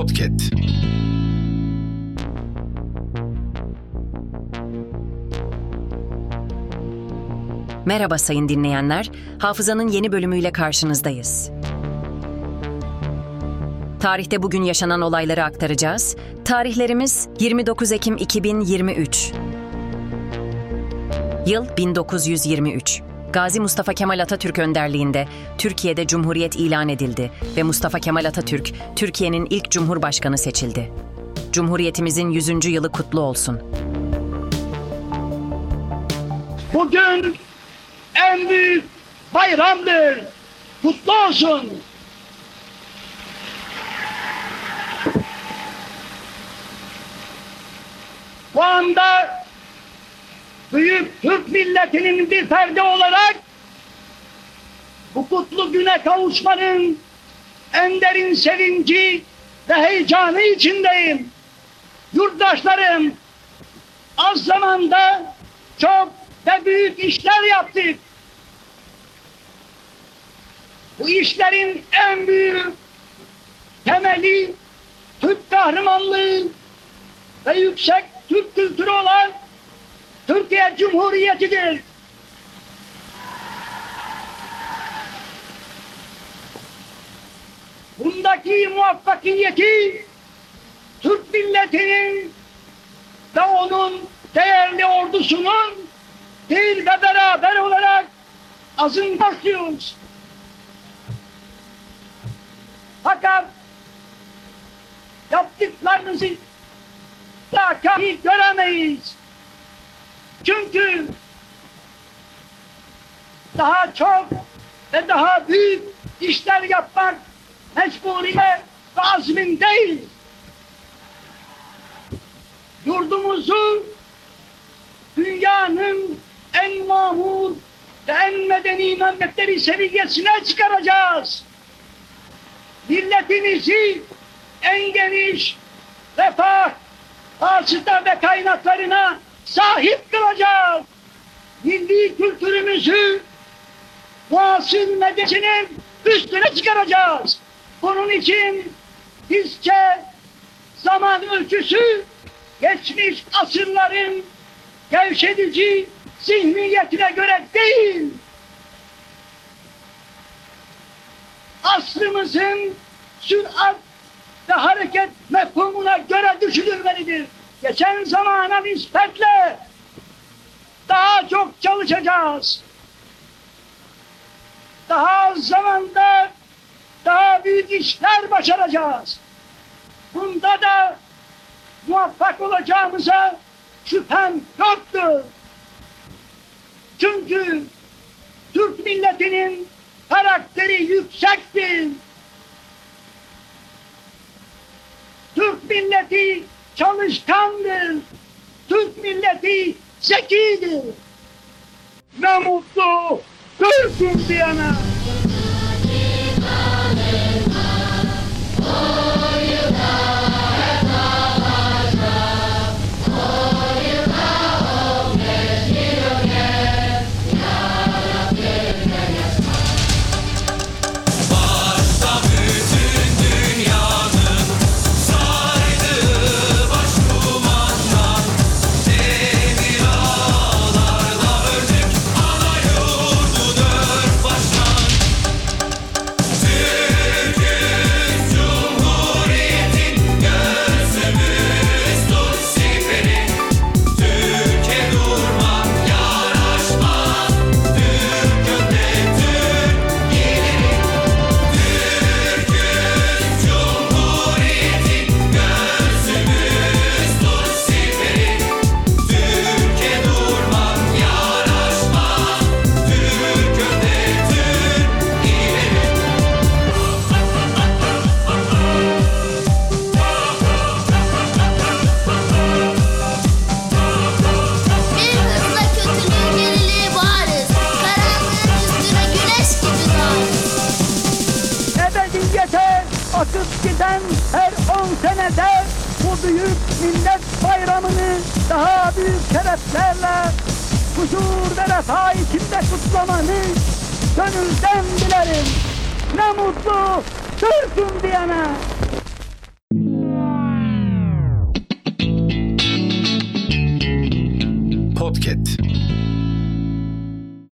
Podcast. Merhaba sayın dinleyenler, Hafızanın yeni bölümüyle karşınızdayız. Tarihte bugün yaşanan olayları aktaracağız. Tarihlerimiz 29 Ekim 2023. Yıl 1923. Gazi Mustafa Kemal Atatürk önderliğinde Türkiye'de Cumhuriyet ilan edildi ve Mustafa Kemal Atatürk Türkiye'nin ilk Cumhurbaşkanı seçildi. Cumhuriyetimizin 100. yılı kutlu olsun. Bugün en büyük bayramdır. Kutlu olsun. Bu anda büyük Türk milletinin bir ferdi olarak bu kutlu güne kavuşmanın en derin sevinci ve heyecanı içindeyim. Yurttaşlarım, az zamanda çok ve büyük işler yaptık. Bu işlerin en büyük temeli Türk kahramanlığı ve yüksek Türk kültürü olan Türkiye Cumhuriyeti'dir. Bundaki muvaffakiyeti Türk milletinin ve onun değerli ordusunun bir ve beraber olarak azın başlıyoruz. Fakat yaptıklarınızı da kahi göremeyiz. Çünkü daha çok ve daha büyük işler yapmak mecburiyet ve azmindeyiz. Yurdumuzu dünyanın en mamur ve en medeni memleketleri seviyesine çıkaracağız. Milletimizi en geniş refah, hasıta ve kaynaklarına sahip kılacağız. Milli kültürümüzü muasır medeniyetinin üstüne çıkaracağız. Bunun için bizce zaman ölçüsü geçmiş asırların gevşedici zihniyetine göre değil, asrımızın sürat ve hareket mefhumuna göre düşünülmelidir. Geçen zamana nispetle daha çok çalışacağız. Daha az zamanda daha büyük işler başaracağız. Bunda da muvaffak olacağımıza şüphem yoktur. Çünkü Türk milletinin karakteri yüksektir. Türk milleti çalışkandır. Türk milleti zekidir. Ne mutlu Türk'üm diyene. Giden her on senede bu büyük millet bayramını daha büyük şereflerle huzur ve refah içinde kutlamanı gönülden dilerim. Ne mutlu Türk'üm diyene.